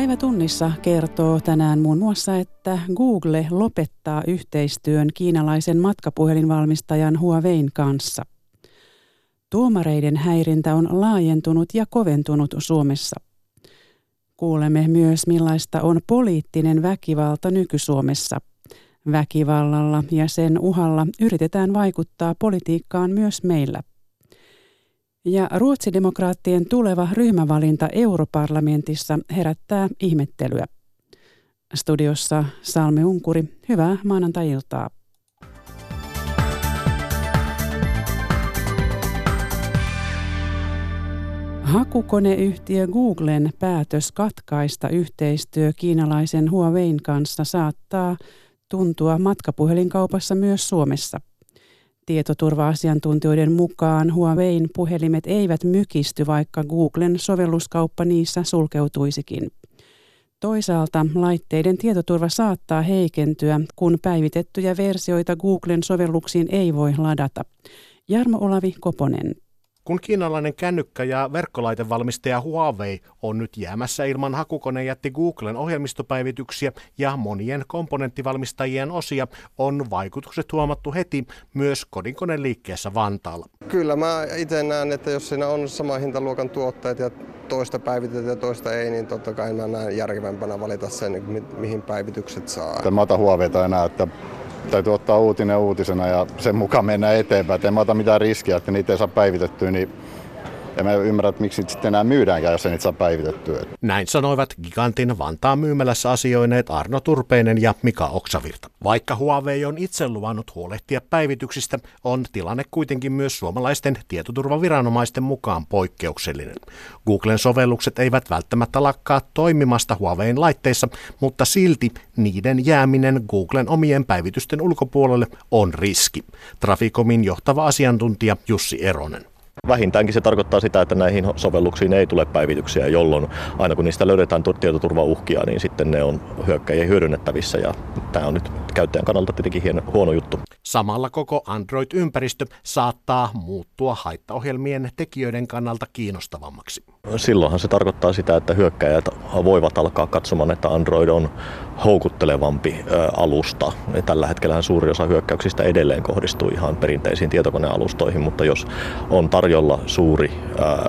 Päivätunnissa kertoo tänään muun muassa, että Google lopettaa yhteistyön kiinalaisen matkapuhelinvalmistajan Huawein kanssa. Tuomareiden häirintä on laajentunut ja koventunut Suomessa. Kuulemme myös, millaista on poliittinen väkivalta nyky-Suomessa. Väkivallalla ja sen uhalla yritetään vaikuttaa politiikkaan myös meillä. Ja ruotsidemokraattien tuleva ryhmävalinta europarlamentissa herättää ihmettelyä. Studiossa Salme Unkuri, hyvää maanantai-iltaa. Hakukoneyhtiö Googlen päätös katkaista yhteistyö kiinalaisen Huawein kanssa saattaa tuntua matkapuhelinkaupassa myös Suomessa. Tietoturva-asiantuntijoiden mukaan Huawein puhelimet eivät mykisty, vaikka Googlen sovelluskauppa niissä sulkeutuisikin. Toisaalta laitteiden tietoturva saattaa heikentyä, kun päivitettyjä versioita Googlen sovelluksiin ei voi ladata. Jarmo Olavi Koponen. Kun kiinalainen kännykkä- ja verkkolaitevalmistaja Huawei on nyt jäämässä ilman hakukonejätti Googlen ohjelmistopäivityksiä ja monien komponenttivalmistajien osia, on vaikutukset huomattu heti myös kodinkoneliikkeessä Vantaalla. Kyllä mä itse näen, että jos siinä on sama hintaluokan tuotteet ja toista päivitetään ja toista ei, niin totta kai mä näen järkevämpänä valita sen, mihin päivitykset saa. Mä otan Huaweita enää, että täytyy ottaa uutinen uutisena ja sen mukaan mennä eteenpäin. Et en mä ota mitään riskiä, että niitä ei saa päivitettyä, niin en mä ymmärrä, että miksi sitten enää myydäänkään, jos ei niitä saa päivitettyä. Näin sanoivat Gigantin Vantaan myymälässä asioineet Arno Turpeinen ja Mika Oksavirta. Vaikka Huawei on itse luvannut huolehtia päivityksistä, on tilanne kuitenkin myös suomalaisten tietoturvaviranomaisten mukaan poikkeuksellinen. Googlen sovellukset eivät välttämättä lakkaa toimimasta Huawein laitteissa, mutta silti niiden jääminen Googlen omien päivitysten ulkopuolelle on riski. Traficomin johtava asiantuntija Jussi Eronen. Vähintäänkin se tarkoittaa sitä, että näihin sovelluksiin ei tule päivityksiä, jolloin aina kun niistä löydetään tietoturvauhkia, niin sitten ne on hyökkäjien hyödynnettävissä ja tämä on nyt käyttäjän kannalta tietenkin hieno, huono juttu. Samalla koko Android-ympäristö saattaa muuttua haittaohjelmien tekijöiden kannalta kiinnostavammaksi. Silloinhan se tarkoittaa sitä, että hyökkäjät voivat alkaa katsomaan, että Android on houkuttelevampi alusta. Tällä hetkellä suuri osa hyökkäyksistä edelleen kohdistuu ihan perinteisiin tietokonealustoihin, mutta jos on tarjolla suuri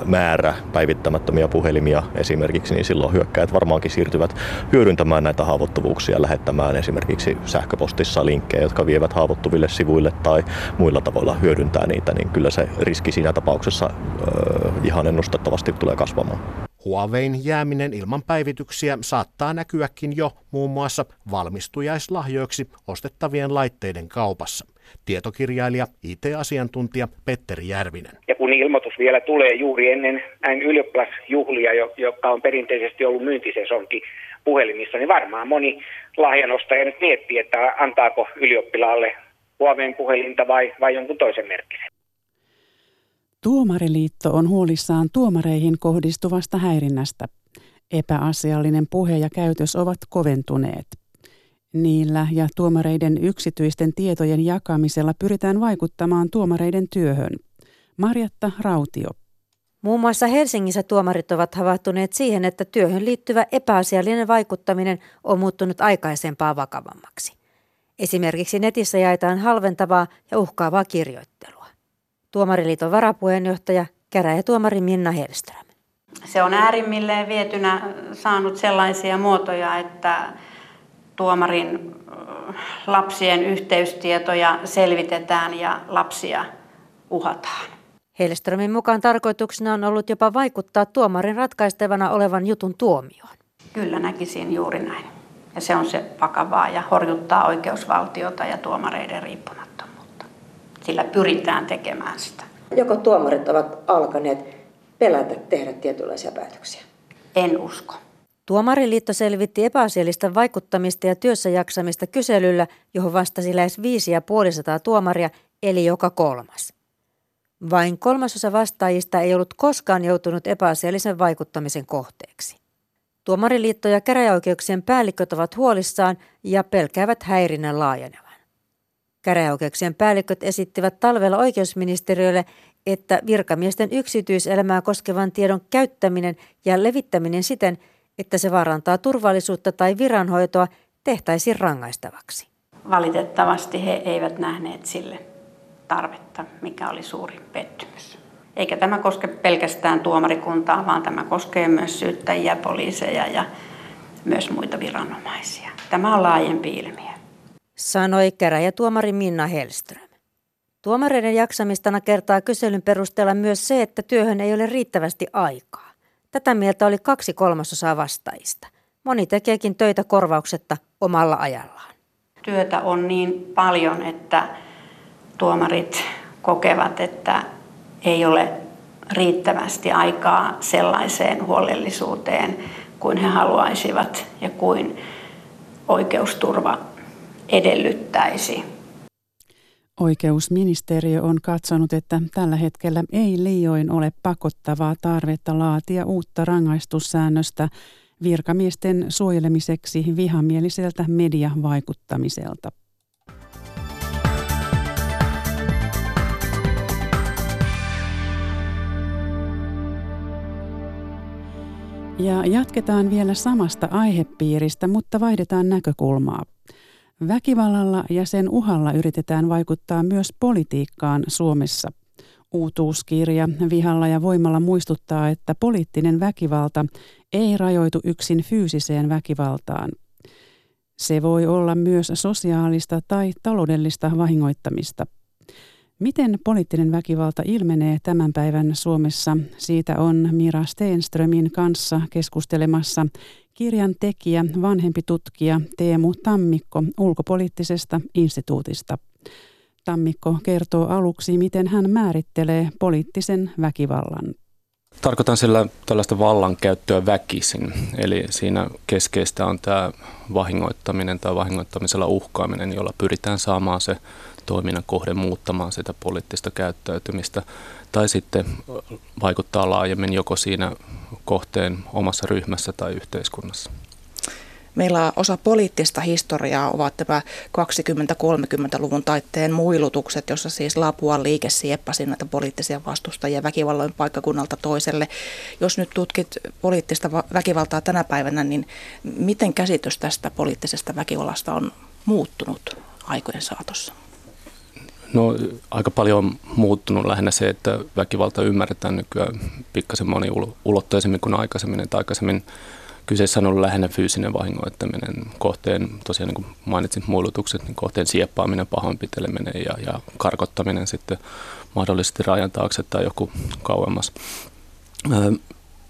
määrä päivittämättömiä puhelimia esimerkiksi, niin silloin hyökkäjät varmaankin siirtyvät hyödyntämään näitä haavoittuvuuksia, lähettämään esimerkiksi sähköpostissa linkkejä, jotka vievät haavoittuville sivuille tai muilla tavoilla hyödyntää niitä, niin kyllä se riski siinä tapauksessa ihan ennustettavasti tulee kasvamaan. Huawein jääminen ilman päivityksiä saattaa näkyäkin jo muun muassa valmistujaislahjoiksi ostettavien laitteiden kaupassa. Tietokirjailija, IT-asiantuntija Petteri Järvinen. Ja kun ilmoitus vielä tulee juuri ennen näin ylioppilasjuhlia, joka on perinteisesti ollut myyntisesonkin puhelimissa, niin varmaan moni lahjanostaja nyt miettii, että antaako ylioppilaalle Huaweiin puhelinta vai, vai jonkun toisen merkkisen. Tuomariliitto on huolissaan tuomareihin kohdistuvasta häirinnästä. Epäasiallinen puhe ja käytös ovat koventuneet. Niillä ja tuomareiden yksityisten tietojen jakamisella pyritään vaikuttamaan tuomareiden työhön. Marjatta Rautio. Muun muassa Helsingissä tuomarit ovat havahtuneet siihen, että työhön liittyvä epäasiallinen vaikuttaminen on muuttunut aikaisempaa vakavammaksi. Esimerkiksi netissä jaetaan halventavaa ja uhkaavaa kirjoittelua. Tuomariliiton varapuheenjohtaja, käräjätuomari Minna Helström. Se on äärimmilleen vietynä saanut sellaisia muotoja, että tuomarin lapsien yhteystietoja selvitetään ja lapsia uhataan. Helströmin mukaan tarkoituksena on ollut jopa vaikuttaa tuomarin ratkaistavana olevan jutun tuomioon. Kyllä näkisin juuri näin. Ja se on se vakavaa ja horjuttaa oikeusvaltiota ja tuomareiden riippumattomuutta sillä pyritään tekemään sitä. Joko tuomarit ovat alkaneet pelätä tehdä tietynlaisia päätöksiä? En usko. Tuomariliitto selvitti epäasiallista vaikuttamista ja työssä jaksamista kyselyllä, johon vastasi lähes 550 tuomaria, eli joka kolmas. Vain kolmasosa vastaajista ei ollut koskaan joutunut epäasiallisen vaikuttamisen kohteeksi. Tuomariliitto ja käräjäoikeuksien päälliköt ovat huolissaan ja pelkäävät häirinnän laajenevan. Käräjäoikeuksien päälliköt esittivät talvella oikeusministeriölle, että virkamiesten yksityiselämää koskevan tiedon käyttäminen ja levittäminen siten, että se vaarantaa turvallisuutta tai viranhoitoa, tehtäisiin rangaistavaksi. Valitettavasti he eivät nähneet sille tarvetta, mikä oli suuri pettymys. Eikä tämä koske pelkästään tuomarikuntaa, vaan tämä koskee myös syyttäjiä, poliiseja ja myös muita viranomaisia. Tämä on laajempi ilmiö. Sanoi käräjätuomari Minna Hellström. Tuomareiden jaksamista nakertaa kyselyn perusteella myös se, että työhön ei ole riittävästi aikaa. Tätä mieltä oli kaksi kolmasosaa vastaajista. Moni tekeekin töitä korvauksetta omalla ajallaan. Työtä on niin paljon, että tuomarit kokevat, että ei ole riittävästi aikaa sellaiseen huolellisuuteen kuin he haluaisivat ja kuin oikeusturva edellyttäisi. Oikeusministeriö on katsonut, että tällä hetkellä ei liioin ole pakottavaa tarvetta laatia uutta rangaistussäännöstä virkamiesten suojelemiseksi vihamieliseltä mediavaikuttamiselta. Ja jatketaan vielä samasta aihepiiristä, mutta vaihdetaan näkökulmaa. Väkivallalla ja sen uhalla yritetään vaikuttaa myös politiikkaan Suomessa. Uutuuskirja Vihalla ja voimalla muistuttaa, että poliittinen väkivalta ei rajoitu yksin fyysiseen väkivaltaan. Se voi olla myös sosiaalista tai taloudellista vahingoittamista – Miten poliittinen väkivalta ilmenee tämän päivän Suomessa? Siitä on Mira Steenströmin kanssa keskustelemassa kirjan tekijä, vanhempi tutkija Teemu Tammikko ulkopoliittisesta instituutista. Tammikko kertoo aluksi, miten hän määrittelee poliittisen väkivallan. Tarkoitan sillä tällaista vallankäyttöä väkisin, eli siinä keskeistä on tämä vahingoittaminen tai vahingoittamisella uhkaaminen, jolla pyritään saamaan se toiminnan kohde muuttamaan sitä poliittista käyttäytymistä tai sitten vaikuttaa laajemmin joko siinä kohteen omassa ryhmässä tai yhteiskunnassa. Meillä osa poliittista historiaa ovat tämä 20-30-luvun taitteen muilutukset, jossa siis Lapuan liike sieppasi näitä poliittisia vastustajia väkivalloin paikkakunnalta toiselle. Jos nyt tutkit poliittista väkivaltaa tänä päivänä, niin miten käsitys tästä poliittisesta väkivallasta on muuttunut aikojen saatossa? No aika paljon on muuttunut lähinnä se, että väkivalta ymmärretään nykyään pikkasen moniulotteisemmin kuin aikaisemmin. Että aikaisemmin kyseessä on ollut lähinnä fyysinen vahingoittaminen, kohteen, tosiaan niin kuin mainitsin muilutukset, niin kohteen sieppaaminen, pahoinpiteleminen ja, ja karkottaminen sitten mahdollisesti rajan taakse tai joku kauemmas.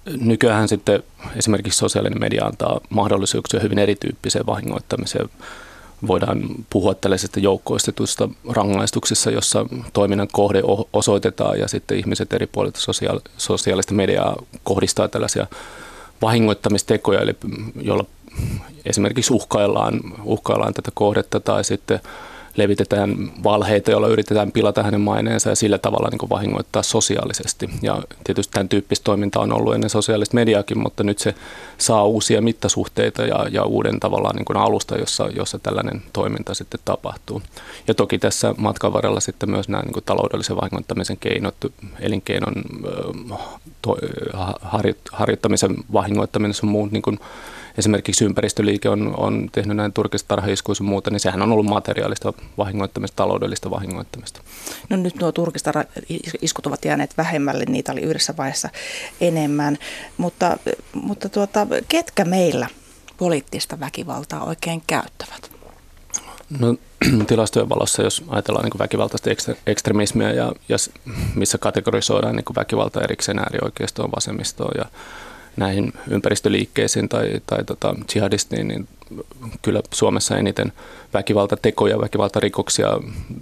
Nykyään sitten esimerkiksi sosiaalinen media antaa mahdollisuuksia hyvin erityyppiseen vahingoittamiseen voidaan puhua tällaisesta joukkoistetusta rangaistuksessa, jossa toiminnan kohde osoitetaan ja sitten ihmiset eri puolilta sosiaali- sosiaalista mediaa kohdistaa tällaisia vahingoittamistekoja, eli jolla esimerkiksi uhkaillaan, uhkaillaan tätä kohdetta tai sitten levitetään valheita, joilla yritetään pilata hänen maineensa ja sillä tavalla niin vahingoittaa sosiaalisesti. Ja tietysti tämän tyyppistä toimintaa on ollut ennen sosiaalista mediaakin, mutta nyt se saa uusia mittasuhteita ja, ja uuden tavallaan niin alusta, jossa, jossa tällainen toiminta sitten tapahtuu. Ja toki tässä matkan varrella sitten myös nämä niin taloudellisen vahingoittamisen keinot, elinkeinon to, harjoittamisen vahingoittaminen sun muut niin esimerkiksi ympäristöliike on, on tehnyt näin turkistarhaiskuissa muuta, niin sehän on ollut materiaalista vahingoittamista, taloudellista vahingoittamista. No nyt nuo turkistarhaiskut ovat jääneet vähemmälle, niitä oli yhdessä vaiheessa enemmän, mutta, mutta tuota, ketkä meillä poliittista väkivaltaa oikein käyttävät? No tilastojen valossa, jos ajatellaan niin väkivaltaista ekstremismiä ja, ja missä kategorisoidaan niin väkivalta erikseen äärioikeistoon, vasemmistoon ja näihin ympäristöliikkeisiin tai, tai tota, jihadistiin, niin kyllä Suomessa eniten väkivaltatekoja, väkivaltarikoksia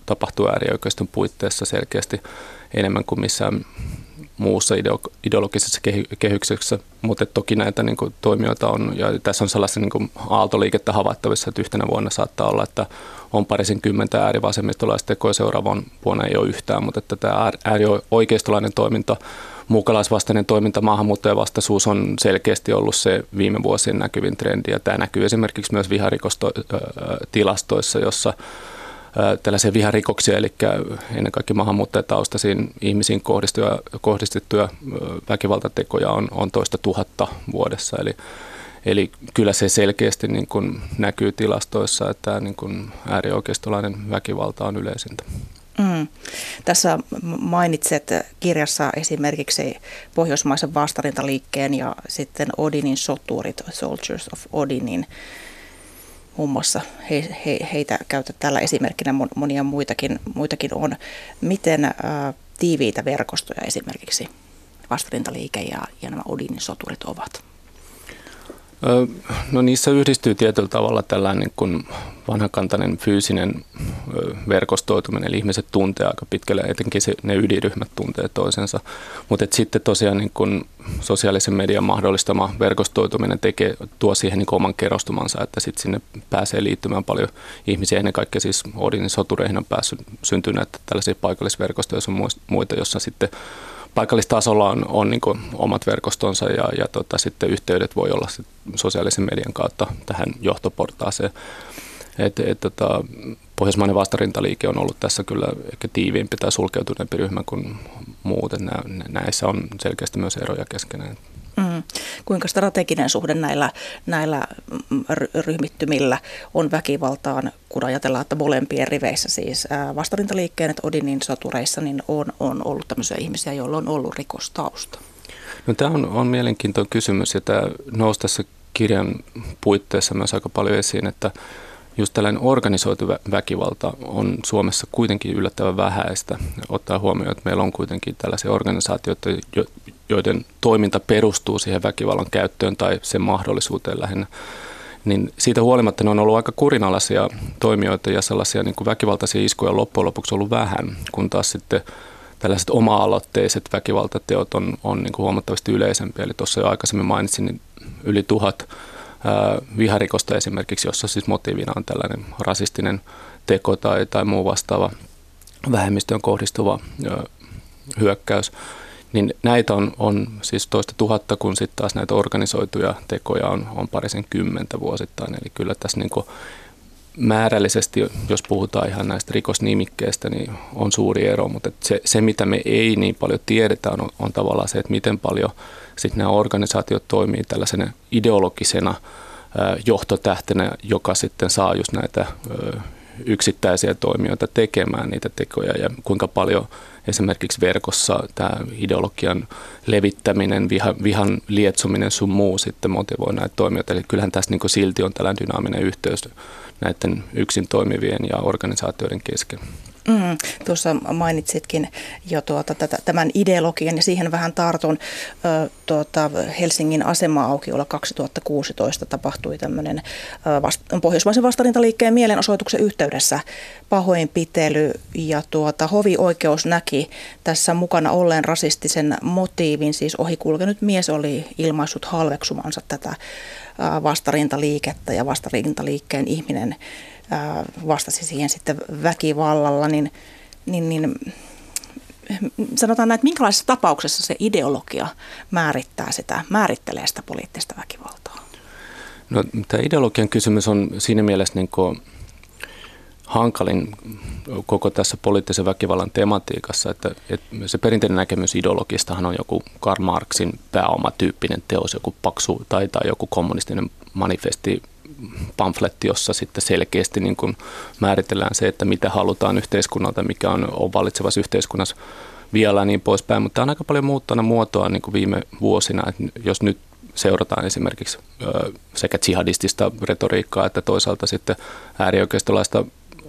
tapahtuu äärioikeiston puitteissa selkeästi enemmän kuin missään muussa ideologisessa kehyksessä, mutta toki näitä niin kuin, toimijoita on, ja tässä on sellaista niin kuin, aaltoliikettä havaittavissa, että yhtenä vuonna saattaa olla, että on parisin kymmentä äärivasemmistolaista tekoa, seuraavan vuonna ei ole yhtään, mutta että tämä äärioikeistolainen toiminta muukalaisvastainen toiminta, maahanmuuttajavastaisuus on selkeästi ollut se viime vuosien näkyvin trendi. Ja tämä näkyy esimerkiksi myös viharikostilastoissa, jossa tällaisia viharikoksia, eli ennen kaikkea maahanmuuttajataustaisiin ihmisiin kohdistettuja, kohdistettuja väkivaltatekoja on, on toista tuhatta vuodessa. Eli, Eli kyllä se selkeästi niin kuin näkyy tilastoissa, että niin kuin äärioikeistolainen väkivalta on yleisintä. Mm. Tässä mainitset kirjassa esimerkiksi pohjoismaisen vastarintaliikkeen ja sitten Odinin soturit, Soldiers of Odinin muun muassa he, he, heitä käytät tällä esimerkkinä, monia muitakin, muitakin on. Miten äh, tiiviitä verkostoja esimerkiksi vastarintaliike ja, ja nämä Odinin soturit ovat? No niissä yhdistyy tietyllä tavalla tällainen niin kuin vanhakantainen fyysinen verkostoituminen, eli ihmiset tuntee aika pitkälle, etenkin se, ne ydinryhmät tuntee toisensa. Mutta sitten tosiaan niin kun sosiaalisen median mahdollistama verkostoituminen tekee, tuo siihen niin oman kerrostumansa, että sitten sinne pääsee liittymään paljon ihmisiä. Ennen kaikkea siis Odinin sotureihin on päässyt syntyneet tällaisia paikallisverkostoja, on muita, jossa sitten paikallistasolla on, on niin omat verkostonsa ja, ja tota, sitten yhteydet voi olla sit sosiaalisen median kautta tähän johtoportaaseen. Et, et, tota, Pohjoismainen vastarintaliike on ollut tässä kyllä ehkä tiiviimpi tai sulkeutuneempi ryhmä kuin muuten. Näissä on selkeästi myös eroja keskenään. Mm. Kuinka strateginen suhde näillä, näillä ryhmittymillä on väkivaltaan, kun ajatellaan, että molempien riveissä siis vastarintaliikkeen, että Odinin sotureissa, niin on, on ollut tämmöisiä ihmisiä, joilla on ollut rikostausta? No, tämä on, on mielenkiintoinen kysymys ja tämä nousi tässä kirjan puitteissa myös aika paljon esiin, että just tällainen organisoitu väkivalta on Suomessa kuitenkin yllättävän vähäistä, ottaa huomioon, että meillä on kuitenkin tällaisia organisaatioita, joiden toiminta perustuu siihen väkivallan käyttöön tai sen mahdollisuuteen lähinnä. Niin siitä huolimatta ne on ollut aika kurinalaisia toimijoita ja sellaisia niin kuin väkivaltaisia iskuja loppujen lopuksi ollut vähän, kun taas sitten tällaiset oma-aloitteiset väkivaltateot on, on niin kuin huomattavasti yleisempiä. Eli tuossa jo aikaisemmin mainitsin, niin yli tuhat viharikosta esimerkiksi, jossa siis motiivina on tällainen rasistinen teko tai, tai muu vastaava vähemmistöön kohdistuva ö, hyökkäys, niin näitä on, on siis toista tuhatta, kun sitten taas näitä organisoituja tekoja on, on parisen kymmentä vuosittain. Eli kyllä tässä niin määrällisesti, jos puhutaan ihan näistä rikosnimikkeistä, niin on suuri ero, mutta se, se, mitä me ei niin paljon tiedetä, on, on tavallaan se, että miten paljon sitten nämä organisaatiot toimii tällaisena ideologisena johtotähtenä, joka sitten saa just näitä yksittäisiä toimijoita tekemään niitä tekoja ja kuinka paljon esimerkiksi verkossa tämä ideologian levittäminen, vihan, vihan lietsuminen sun muu sitten motivoi näitä toimijoita. Eli kyllähän tässä niin silti on tällainen dynaaminen yhteys näiden yksin toimivien ja organisaatioiden kesken. Mm, tuossa mainitsitkin jo tuota, tätä, tämän ideologian ja siihen vähän tartun. Ö, tuota, Helsingin asema-aukiolla 2016 tapahtui tämmöinen vast, pohjoismaisen vastarintaliikkeen mielenosoituksen yhteydessä pahoinpitely ja tuota, hovioikeus näki tässä mukana olleen rasistisen motiivin, siis ohikulkenut mies oli ilmaissut halveksumansa tätä vastarintaliikettä ja vastarintaliikkeen ihminen vastasi siihen sitten väkivallalla, niin, niin, niin sanotaan näin, että minkälaisessa tapauksessa se ideologia määrittää sitä, määrittelee sitä poliittista väkivaltaa? No, tämä ideologian kysymys on siinä mielessä niin kuin hankalin koko tässä poliittisen väkivallan tematiikassa, että, että se perinteinen näkemys ideologistahan on joku Karl Marxin pääomatyyppinen teos, joku paksu tai, tai joku kommunistinen manifesti pamfletti, jossa sitten selkeästi niin kuin määritellään se, että mitä halutaan yhteiskunnalta, mikä on, on vallitsevassa yhteiskunnassa vielä niin poispäin. Mutta tämä on aika paljon muuttanut muotoa niin kuin viime vuosina. Että jos nyt seurataan esimerkiksi sekä jihadistista retoriikkaa että toisaalta sitten äärioikeistolaista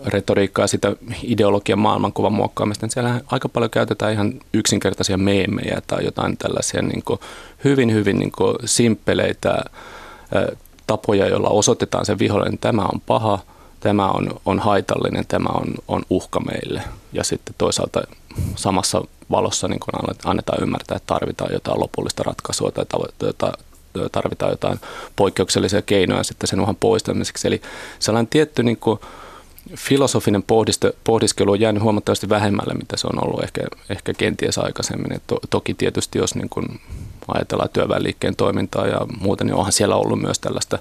retoriikkaa sitä ideologian maailmankuvan muokkaamista, niin siellä aika paljon käytetään ihan yksinkertaisia meemejä tai jotain tällaisia niin kuin hyvin, hyvin niin kuin simppeleitä tapoja, joilla osoitetaan se vihollinen, että tämä on paha, tämä on, on haitallinen, tämä on, on uhka meille. Ja sitten toisaalta samassa valossa niin kun annetaan ymmärtää, että tarvitaan jotain lopullista ratkaisua tai tarvitaan jotain poikkeuksellisia keinoja sitten sen uhan poistamiseksi. Eli sellainen tietty niin kuin, filosofinen pohdiskelu on jäänyt huomattavasti vähemmälle, mitä se on ollut ehkä, ehkä kenties aikaisemmin. Et to, toki tietysti jos niin kun ajatellaan työväenliikkeen toimintaa ja muuten, niin onhan siellä ollut myös tällaista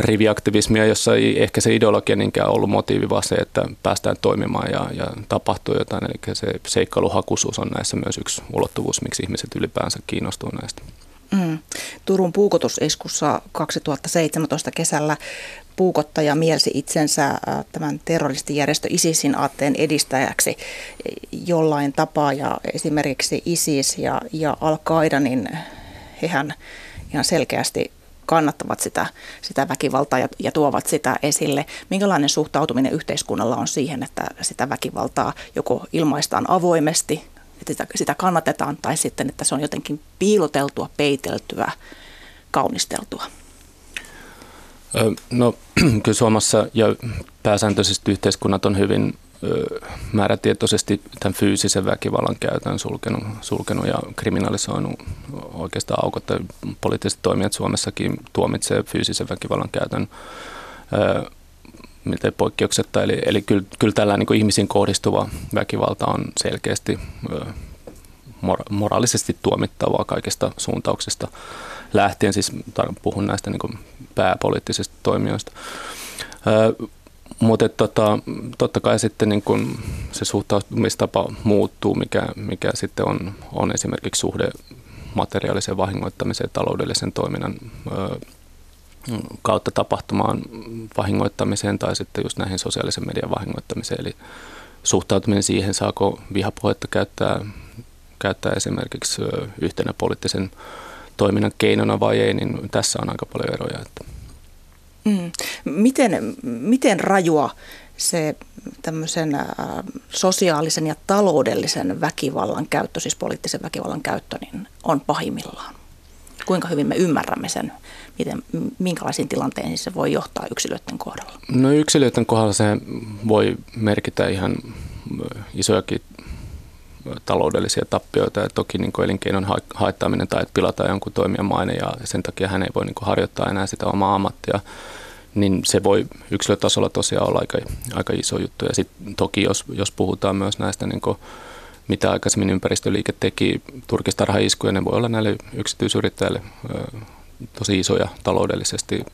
riviaktivismia, jossa ei ehkä se ideologia niinkään ollut motiivi, vaan se, että päästään toimimaan ja, ja tapahtuu jotain. Eli se seikkailuhakuisuus on näissä myös yksi ulottuvuus, miksi ihmiset ylipäänsä kiinnostuu näistä. Mm. Turun puukotusiskussa 2017 kesällä puukottaja mielsi itsensä äh, tämän terroristijärjestö ISISin aatteen edistäjäksi jollain tapaa ja esimerkiksi ISIS ja, ja Al-Qaida, niin hehän ihan selkeästi kannattavat sitä, sitä väkivaltaa ja, ja tuovat sitä esille. Minkälainen suhtautuminen yhteiskunnalla on siihen, että sitä väkivaltaa joko ilmaistaan avoimesti, että sitä, sitä kannatetaan, tai sitten, että se on jotenkin piiloteltua, peiteltyä, kaunisteltua? No kyllä Suomessa ja pääsääntöisesti yhteiskunnat on hyvin määrätietoisesti tämän fyysisen väkivallan käytön sulkenut, sulkenut ja kriminalisoinut oikeastaan aukot. Poliittiset toimijat Suomessakin tuomitsee fyysisen väkivallan käytön miltei poikkeuksetta. Eli, eli kyllä, kyllä tällä niin ihmisiin kohdistuva väkivalta on selkeästi moraalisesti tuomittavaa kaikista suuntauksista lähtien. Siis puhun näistä niin pääpoliittisista toimijoista. Mutta tota, totta kai sitten niin kun se suhtautumistapa muuttuu, mikä, mikä sitten on, on esimerkiksi suhde materiaaliseen vahingoittamiseen taloudellisen toiminnan ö, kautta tapahtumaan vahingoittamiseen tai sitten just näihin sosiaalisen median vahingoittamiseen. Eli suhtautuminen siihen, saako vihapuhetta käyttää, käyttää esimerkiksi yhtenä poliittisen toiminnan keinona vai ei, niin tässä on aika paljon eroja. Että. Mm. Miten, miten rajua se tämmöisen äh, sosiaalisen ja taloudellisen väkivallan käyttö, siis poliittisen väkivallan käyttö, niin on pahimmillaan? Kuinka hyvin me ymmärrämme sen, miten, minkälaisiin tilanteisiin se voi johtaa yksilöiden kohdalla? No yksilöiden kohdalla se voi merkitä ihan isojakin taloudellisia tappioita ja toki niin kuin elinkeinon haittaminen tai että pilataan jonkun toimijan maine ja sen takia hän ei voi niin kuin harjoittaa enää sitä omaa ammattia, niin se voi yksilötasolla tosiaan olla aika, aika iso juttu. Ja sitten toki jos, jos puhutaan myös näistä niin kuin, mitä aikaisemmin ympäristöliike teki turkistarhaiskuja, ne voi olla näille yksityisyrittäjille tosi isoja taloudellisesti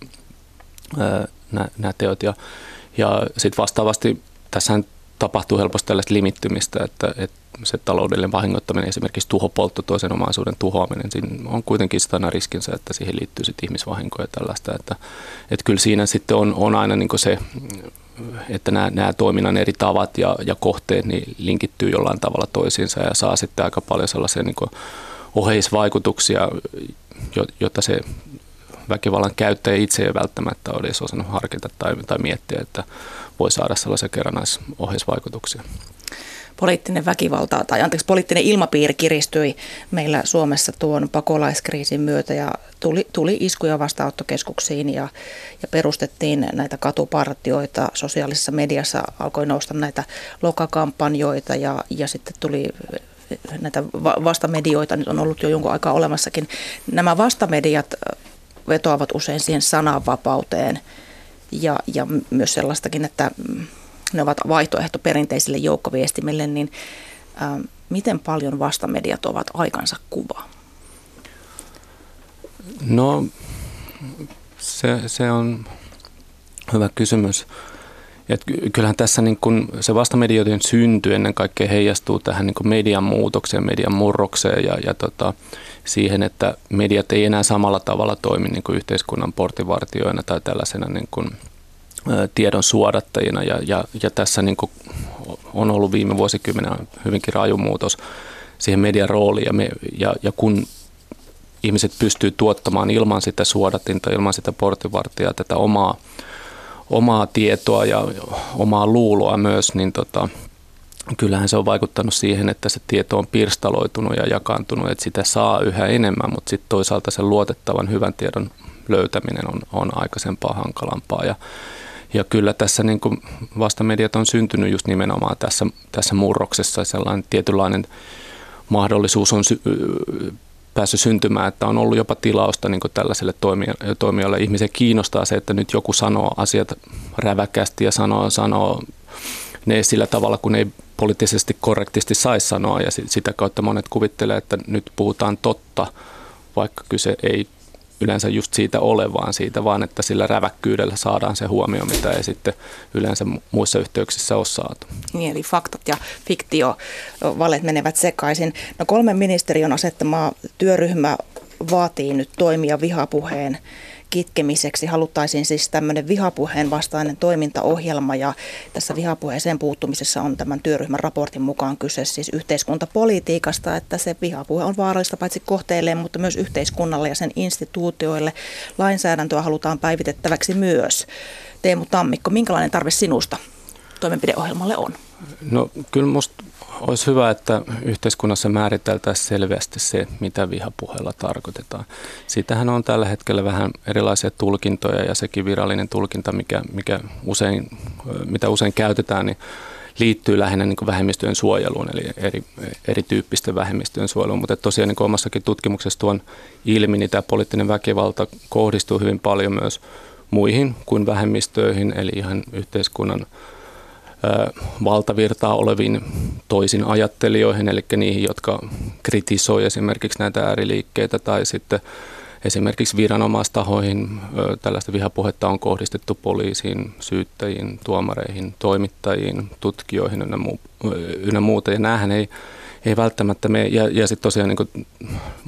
nämä teot. Ja, ja sitten vastaavasti tässä tapahtuu helposti tällaista limittymistä, että, että se taloudellinen vahingoittaminen, esimerkiksi tuhopoltto, toisen omaisuuden tuhoaminen, siinä on kuitenkin sitä aina riskinsä, että siihen liittyy sitten ihmisvahinkoja ja tällaista. Että, että kyllä siinä sitten on, on aina niin se, että nämä, nämä toiminnan eri tavat ja, ja kohteet niin linkittyy jollain tavalla toisiinsa ja saa sitten aika paljon sellaisia niin oheisvaikutuksia, jotta se väkivallan käyttäjä itse ei välttämättä ole edes osannut harkita tai, tai miettiä, että voi saada sellaisia kerranaisoheisvaikutuksia poliittinen väkivalta, tai anteeksi, poliittinen ilmapiiri kiristyi meillä Suomessa tuon pakolaiskriisin myötä ja tuli, tuli iskuja vastaanottokeskuksiin ja, ja perustettiin näitä katupartioita. Sosiaalisessa mediassa alkoi nousta näitä lokakampanjoita ja, ja sitten tuli näitä vastamedioita, nyt on ollut jo jonkun aikaa olemassakin. Nämä vastamediat vetoavat usein siihen sananvapauteen ja, ja myös sellaistakin, että ne ovat vaihtoehto perinteisille joukkoviestimille, niin ä, ähm, miten paljon vastamediat ovat aikansa kuva? No se, se on hyvä kysymys. Et kyllähän tässä niin kun se vastamedioiden synty ennen kaikkea heijastuu tähän niin kun median muutokseen, median murrokseen ja, ja tota, siihen, että mediat ei enää samalla tavalla toimi niin kuin yhteiskunnan portinvartioina tai tällaisena niin kuin tiedon suodattajina. Ja, ja, ja tässä niin kuin on ollut viime vuosikymmenen hyvinkin raju muutos siihen median rooliin. Ja, me, ja, ja kun ihmiset pystyy tuottamaan ilman sitä suodatinta, ilman sitä portinvartijaa tätä omaa, omaa tietoa ja omaa luuloa myös, niin tota, kyllähän se on vaikuttanut siihen, että se tieto on pirstaloitunut ja jakaantunut, että sitä saa yhä enemmän, mutta sitten toisaalta sen luotettavan hyvän tiedon löytäminen on, on aikaisempaa hankalampaa. Ja, ja kyllä tässä niin kuin vastamediat on syntynyt just nimenomaan tässä, tässä murroksessa. Sellainen tietynlainen mahdollisuus on päässyt syntymään, että on ollut jopa tilausta niin tällaiselle toimijalle. Ihmisen kiinnostaa se, että nyt joku sanoo asiat räväkästi ja sanoo, sanoo ne sillä tavalla, kun ei poliittisesti korrektisti saisi sanoa ja sitä kautta monet kuvittelee, että nyt puhutaan totta, vaikka kyse ei yleensä just siitä ole, vaan siitä vaan, että sillä räväkkyydellä saadaan se huomio, mitä ei sitten yleensä muissa yhteyksissä ole saatu. Niin, eli faktat ja fiktio, valet menevät sekaisin. No kolmen ministeriön asettama työryhmä vaatii nyt toimia vihapuheen kitkemiseksi. Haluttaisiin siis tämmöinen vihapuheen vastainen toimintaohjelma ja tässä vihapuheeseen puuttumisessa on tämän työryhmän raportin mukaan kyse siis yhteiskuntapolitiikasta, että se vihapuhe on vaarallista paitsi kohteilleen, mutta myös yhteiskunnalle ja sen instituutioille. Lainsäädäntöä halutaan päivitettäväksi myös. Teemu Tammikko, minkälainen tarve sinusta toimenpideohjelmalle on? No kyllä minusta olisi hyvä, että yhteiskunnassa määriteltäisiin selvästi se, mitä vihapuheella tarkoitetaan. Siitähän on tällä hetkellä vähän erilaisia tulkintoja ja sekin virallinen tulkinta, mikä, mikä usein, mitä usein käytetään, niin liittyy lähinnä niin vähemmistöjen suojeluun, eli eri, erityyppisten vähemmistöjen suojeluun. Mutta tosiaan niin omassakin tutkimuksessa tuon ilmi, niin tämä poliittinen väkivalta kohdistuu hyvin paljon myös muihin kuin vähemmistöihin, eli ihan yhteiskunnan valtavirtaa oleviin toisin ajattelijoihin, eli niihin, jotka kritisoi esimerkiksi näitä ääriliikkeitä tai sitten esimerkiksi viranomaistahoihin tällaista vihapuhetta on kohdistettu poliisiin, syyttäjiin, tuomareihin, toimittajiin, tutkijoihin ynnä, muu, ynnä muuta. Ja näähän ei ei välttämättä me, ja, ja sitten tosiaan niin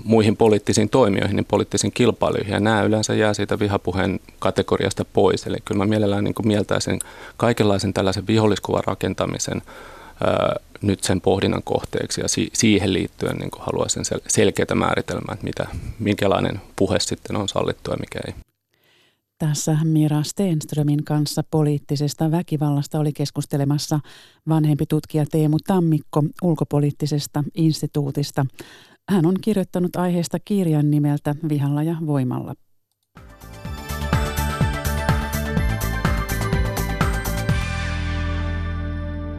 muihin poliittisiin toimijoihin, niin poliittisiin kilpailuihin, ja nämä yleensä jää siitä vihapuheen kategoriasta pois. Eli kyllä mä mielellään niin mieltäisin kaikenlaisen tällaisen viholliskuvan rakentamisen ää, nyt sen pohdinnan kohteeksi, ja si, siihen liittyen niin haluaisin sel, selkeitä määritelmää, että mitä, minkälainen puhe sitten on sallittua ja mikä ei. Tässä Mira Stenströmin kanssa poliittisesta väkivallasta oli keskustelemassa vanhempi tutkija Teemu Tammikko ulkopoliittisesta instituutista. Hän on kirjoittanut aiheesta kirjan nimeltä Vihalla ja voimalla.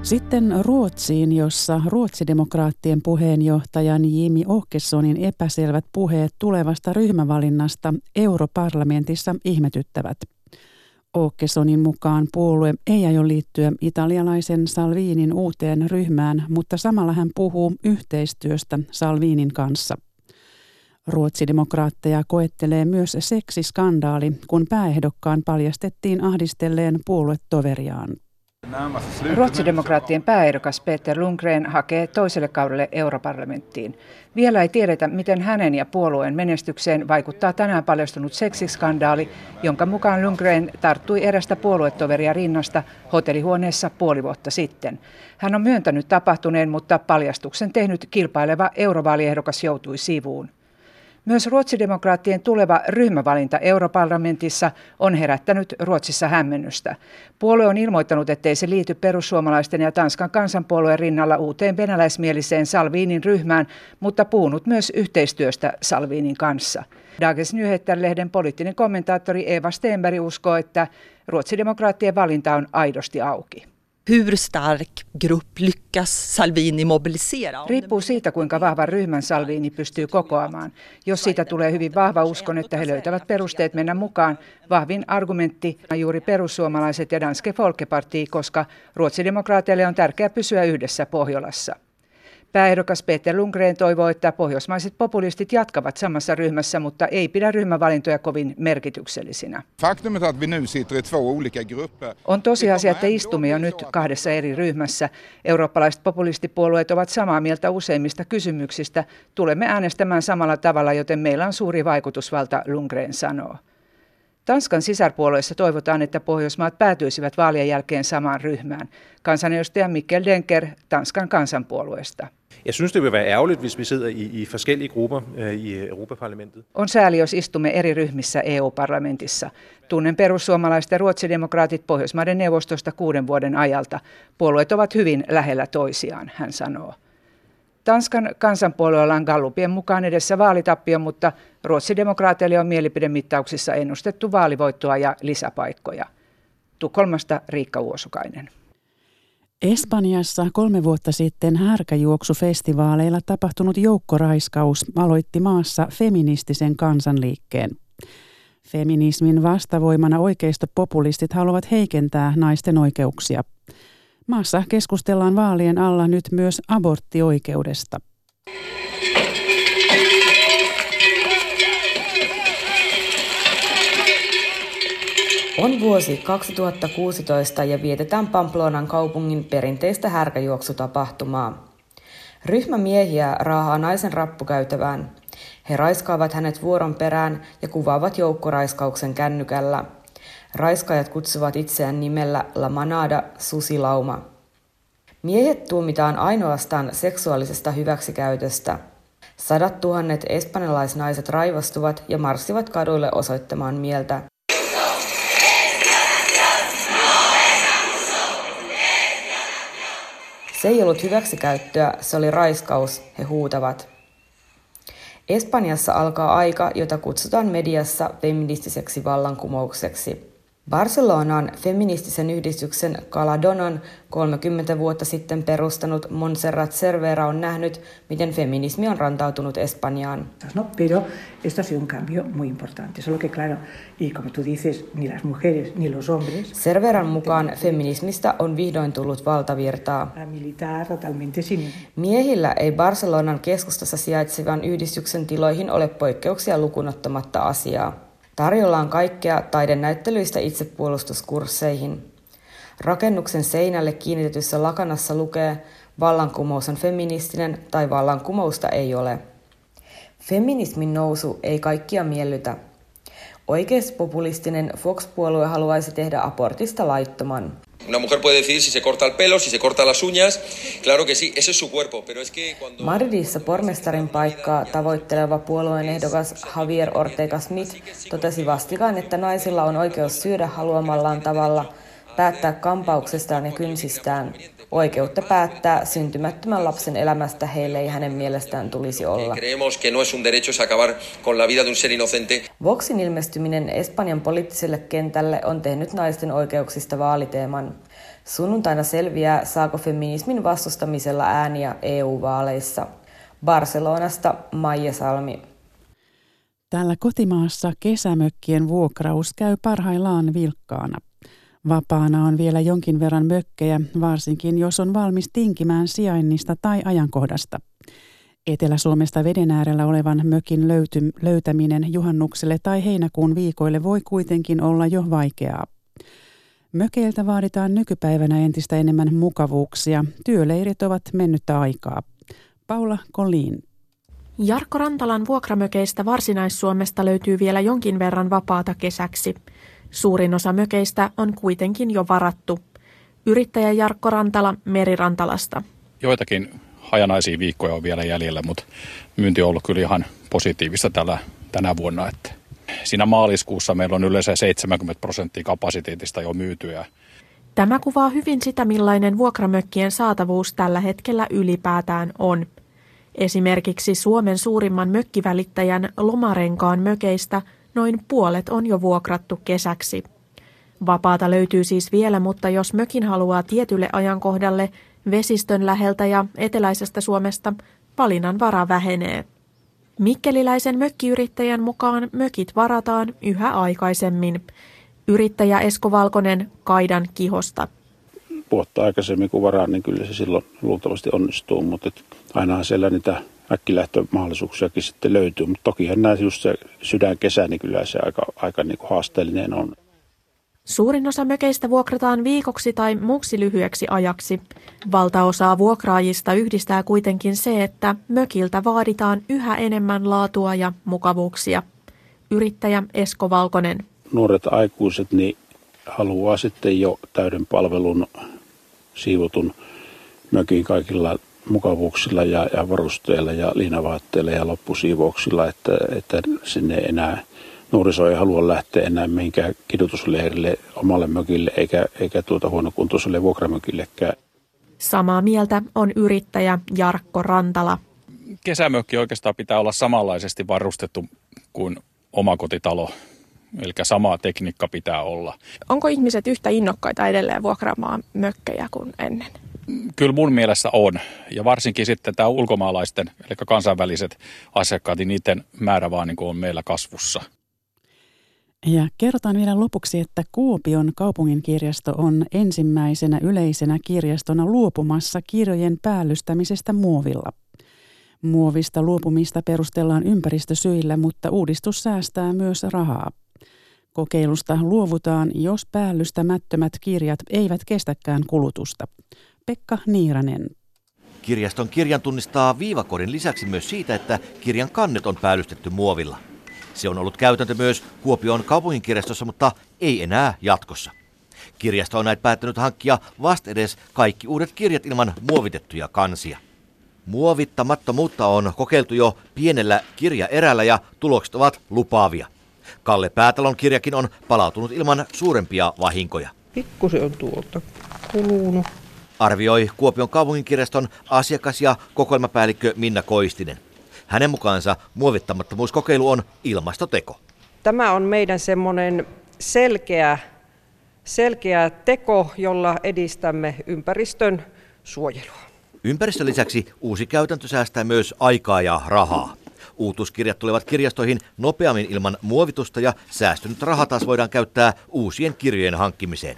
Sitten Ruotsiin, jossa ruotsidemokraattien puheenjohtajan Jimi Åkessonin epäselvät puheet tulevasta ryhmävalinnasta europarlamentissa ihmetyttävät. Åkessonin mukaan puolue ei aio liittyä italialaisen Salviinin uuteen ryhmään, mutta samalla hän puhuu yhteistyöstä Salviinin kanssa. Ruotsidemokraatteja koettelee myös seksiskandaali, kun pääehdokkaan paljastettiin ahdistelleen puoluetoveriaan. Ruotsidemokraattien pääehdokas Peter Lundgren hakee toiselle kaudelle europarlamenttiin. Vielä ei tiedetä, miten hänen ja puolueen menestykseen vaikuttaa tänään paljastunut seksiskandaali, jonka mukaan Lundgren tarttui erästä puoluetoveria rinnasta hotellihuoneessa puoli vuotta sitten. Hän on myöntänyt tapahtuneen, mutta paljastuksen tehnyt kilpaileva eurovaaliehdokas joutui sivuun. Myös ruotsidemokraattien tuleva ryhmävalinta europarlamentissa on herättänyt Ruotsissa hämmennystä. Puolue on ilmoittanut, ettei se liity perussuomalaisten ja Tanskan kansanpuolueen rinnalla uuteen venäläismieliseen Salviinin ryhmään, mutta puhunut myös yhteistyöstä Salviinin kanssa. Dagens Nyheter-lehden poliittinen kommentaattori Eva Stenberg uskoo, että ruotsidemokraattien valinta on aidosti auki hur stark grupp lyckas Salvini mobilisera. Riippuu siitä, kuinka vahvan ryhmän Salvini pystyy kokoamaan. Jos siitä tulee hyvin vahva, uskon, että he löytävät perusteet mennä mukaan. Vahvin argumentti on juuri perussuomalaiset ja Danske Folkeparti, koska ruotsidemokraateille on tärkeää pysyä yhdessä Pohjolassa. Pääehdokas Peter Lundgren toivoo, että pohjoismaiset populistit jatkavat samassa ryhmässä, mutta ei pidä ryhmävalintoja kovin merkityksellisinä. On tosiasia, että istumme jo nyt kahdessa eri ryhmässä. Eurooppalaiset populistipuolueet ovat samaa mieltä useimmista kysymyksistä. Tulemme äänestämään samalla tavalla, joten meillä on suuri vaikutusvalta, Lundgren sanoo. Tanskan sisarpuolueessa toivotaan, että Pohjoismaat päätyisivät vaalien jälkeen samaan ryhmään. Kansanedustaja Mikkel Denker Tanskan kansanpuolueesta. Jeg synes, det vil være ærgerligt, hvis vi sidder i, i forskellige grupper øh, i Europaparlamentet. On sääli, jos istumme eri ryhmissä EU-parlamentissa. Tunnen perussuomalaiset ja ruotsidemokraatit Pohjoismaiden neuvostosta kuuden vuoden ajalta. Puolueet ovat hyvin lähellä toisiaan, hän sanoo. Tanskan kansanpuolueella on Gallupien mukaan edessä vaalitappio, mutta ruotsidemokraateille on mielipidemittauksissa ennustettu vaalivoittoa ja lisäpaikkoja. Tukholmasta Riikka Uosukainen. Espanjassa kolme vuotta sitten härkäjuoksufestivaaleilla tapahtunut joukkoraiskaus aloitti maassa feministisen kansanliikkeen. Feminismin vastavoimana oikeistopopulistit haluavat heikentää naisten oikeuksia. Maassa keskustellaan vaalien alla nyt myös aborttioikeudesta. On vuosi 2016 ja vietetään Pamplonan kaupungin perinteistä härkäjuoksutapahtumaa. Ryhmä miehiä raahaa naisen rappukäytävään. He raiskaavat hänet vuoron perään ja kuvaavat joukkoraiskauksen kännykällä. Raiskaajat kutsuvat itseään nimellä La Manada, susilauma. Miehet tuomitaan ainoastaan seksuaalisesta hyväksikäytöstä. Sadat tuhannet espanjalaisnaiset raivostuvat ja marssivat kaduille osoittamaan mieltä. Se ei ollut hyväksikäyttöä, se oli raiskaus, he huutavat. Espanjassa alkaa aika, jota kutsutaan mediassa feministiseksi vallankumoukseksi. Barcelonan feministisen yhdistyksen Caladonan 30 vuotta sitten perustanut Montserrat Cervera on nähnyt, miten feminismi on rantautunut Espanjaan. No, pero esto ha sido un cambio muy importante. Solo que claro, y como tú dices, ni las mujeres ni los hombres. Cerveran mukaan feminismistä on vihdoin tullut valtavirtaa. Miehillä ei Barcelonan keskustassa sijaitsevan yhdistyksen tiloihin ole poikkeuksia lukunottamatta asiaa. Tarjolla on kaikkea taidenäyttelyistä itsepuolustuskursseihin. Rakennuksen seinälle kiinnitetyssä lakanassa lukee vallankumous on feministinen tai vallankumousta ei ole. Feminismin nousu ei kaikkia miellytä. Oikeispopulistinen Fox-puolue haluaisi tehdä abortista laittoman. Una mujer puede decidir si se corta el pelo, si se corta las uñas. Claro que sí, ese es su cuerpo, pero es que cuando... Madridissa pormestarin paikkaa tavoitteleva puolueen ehdokas Javier Ortega Smith totesi vastikään, että naisilla on oikeus syödä haluamallaan tavalla, päättää kampauksestaan ja kynsistään. Oikeutta päättää syntymättömän lapsen elämästä heille ei hänen mielestään tulisi olla. Voxin ilmestyminen Espanjan poliittiselle kentälle on tehnyt naisten oikeuksista vaaliteeman. Sunnuntaina selviää, saako feminismin vastustamisella ääniä EU-vaaleissa. Barcelonasta Maija Salmi. Täällä kotimaassa kesämökkien vuokraus käy parhaillaan vilkkaana. Vapaana on vielä jonkin verran mökkejä, varsinkin jos on valmis tinkimään sijainnista tai ajankohdasta. Etelä-Suomesta veden äärellä olevan mökin löyty, löytäminen juhannukselle tai heinäkuun viikoille voi kuitenkin olla jo vaikeaa. Mökeiltä vaaditaan nykypäivänä entistä enemmän mukavuuksia. Työleirit ovat mennyttä aikaa. Paula Kolin. Jarkko Rantalan vuokramökeistä Varsinais-Suomesta löytyy vielä jonkin verran vapaata kesäksi. Suurin osa mökeistä on kuitenkin jo varattu. Yrittäjä Jarkko Rantala Merirantalasta. Joitakin hajanaisia viikkoja on vielä jäljellä, mutta myynti on ollut kyllä ihan positiivista tällä, tänä vuonna. Että siinä maaliskuussa meillä on yleensä 70 prosenttia kapasiteetista jo myytyä. Tämä kuvaa hyvin sitä, millainen vuokramökkien saatavuus tällä hetkellä ylipäätään on. Esimerkiksi Suomen suurimman mökkivälittäjän Lomarenkaan mökeistä – noin puolet on jo vuokrattu kesäksi. Vapaata löytyy siis vielä, mutta jos mökin haluaa tietylle ajankohdalle vesistön läheltä ja eteläisestä Suomesta, valinnan vara vähenee. Mikkeliläisen mökkiyrittäjän mukaan mökit varataan yhä aikaisemmin. Yrittäjä Esko Valkonen Kaidan kihosta. Vuotta aikaisemmin kun varaan, niin kyllä se silloin luultavasti onnistuu, mutta aina siellä niitä äkkilähtömahdollisuuksiakin sitten löytyy. Mutta tokihan näin just se sydänkesä, niin kyllä se aika, aika niin kuin haasteellinen on. Suurin osa mökeistä vuokrataan viikoksi tai muuksi lyhyeksi ajaksi. Valtaosaa vuokraajista yhdistää kuitenkin se, että mökiltä vaaditaan yhä enemmän laatua ja mukavuuksia. Yrittäjä Esko Valkonen. Nuoret aikuiset niin haluaa sitten jo täyden palvelun siivotun mökin kaikilla mukavuuksilla ja, ja varusteilla ja liinavaatteilla ja loppusiivouksilla, että, että sinne enää nuoriso ei halua lähteä enää mihinkään kidutusleirille omalle mökille eikä, eikä tuota huonokuntoiselle vuokramökillekään. Samaa mieltä on yrittäjä Jarkko Rantala. Kesämökki oikeastaan pitää olla samanlaisesti varustettu kuin omakotitalo. Eli sama tekniikka pitää olla. Onko ihmiset yhtä innokkaita edelleen vuokraamaan mökkejä kuin ennen? Kyllä mun mielestä on. Ja varsinkin sitten tämä ulkomaalaisten, eli kansainväliset asiakkaat, niin niiden määrä vaan niin on meillä kasvussa. Ja kerrotaan vielä lopuksi, että Kuopion kaupungin kirjasto on ensimmäisenä yleisenä kirjastona luopumassa kirjojen päällystämisestä muovilla. Muovista luopumista perustellaan ympäristösyillä, mutta uudistus säästää myös rahaa. Kokeilusta luovutaan, jos päällystämättömät kirjat eivät kestäkään kulutusta. Pekka Niiranen. Kirjaston kirjan tunnistaa viivakodin lisäksi myös siitä, että kirjan kannet on päällystetty muovilla. Se on ollut käytäntö myös Kuopion kaupunginkirjastossa, mutta ei enää jatkossa. Kirjasto on näin päättänyt hankkia vastedes kaikki uudet kirjat ilman muovitettuja kansia. Muovittamattomuutta on kokeiltu jo pienellä kirjaerällä ja tulokset ovat lupaavia. Kalle Päätalon kirjakin on palautunut ilman suurempia vahinkoja. Pikkusen on tuolta kulunut. Arvioi Kuopion kaupunginkirjaston asiakas- ja kokoelmapäällikkö Minna Koistinen. Hänen mukaansa muovittamattomuuskokeilu on ilmastoteko. Tämä on meidän semmoinen selkeä, selkeä teko, jolla edistämme ympäristön suojelua. Ympäristön lisäksi uusi käytäntö säästää myös aikaa ja rahaa. Uutuuskirjat tulevat kirjastoihin nopeammin ilman muovitusta ja säästynyt raha taas voidaan käyttää uusien kirjojen hankkimiseen.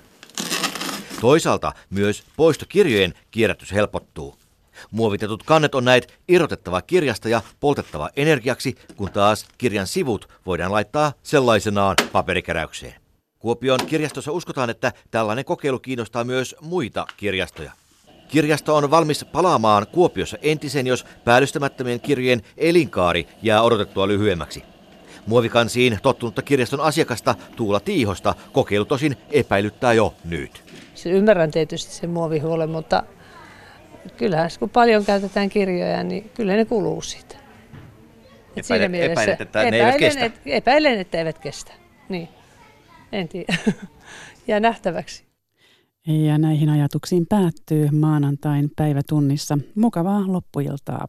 Toisaalta myös poistokirjojen kierrätys helpottuu. Muovitetut kannet on näet irrotettava kirjasta ja poltettava energiaksi, kun taas kirjan sivut voidaan laittaa sellaisenaan paperikeräykseen. Kuopion kirjastossa uskotaan, että tällainen kokeilu kiinnostaa myös muita kirjastoja. Kirjasto on valmis palaamaan Kuopiossa entisen, jos päällystämättömien kirjojen elinkaari jää odotettua lyhyemmäksi. Muovikansiin tottunutta kirjaston asiakasta Tuula Tiihosta kokeilu tosin epäilyttää jo nyt. Se ymmärrän tietysti sen muovihuolen, mutta kyllähän kun paljon käytetään kirjoja, niin kyllä ne kuluu siitä. Et siinä mielessä epäilet, että ne eivät kestä. Et, epäilen, että eivät kestä. Niin. En tiedä. Jää nähtäväksi. Ja näihin ajatuksiin päättyy maanantain päivätunnissa. Mukavaa loppuiltaa.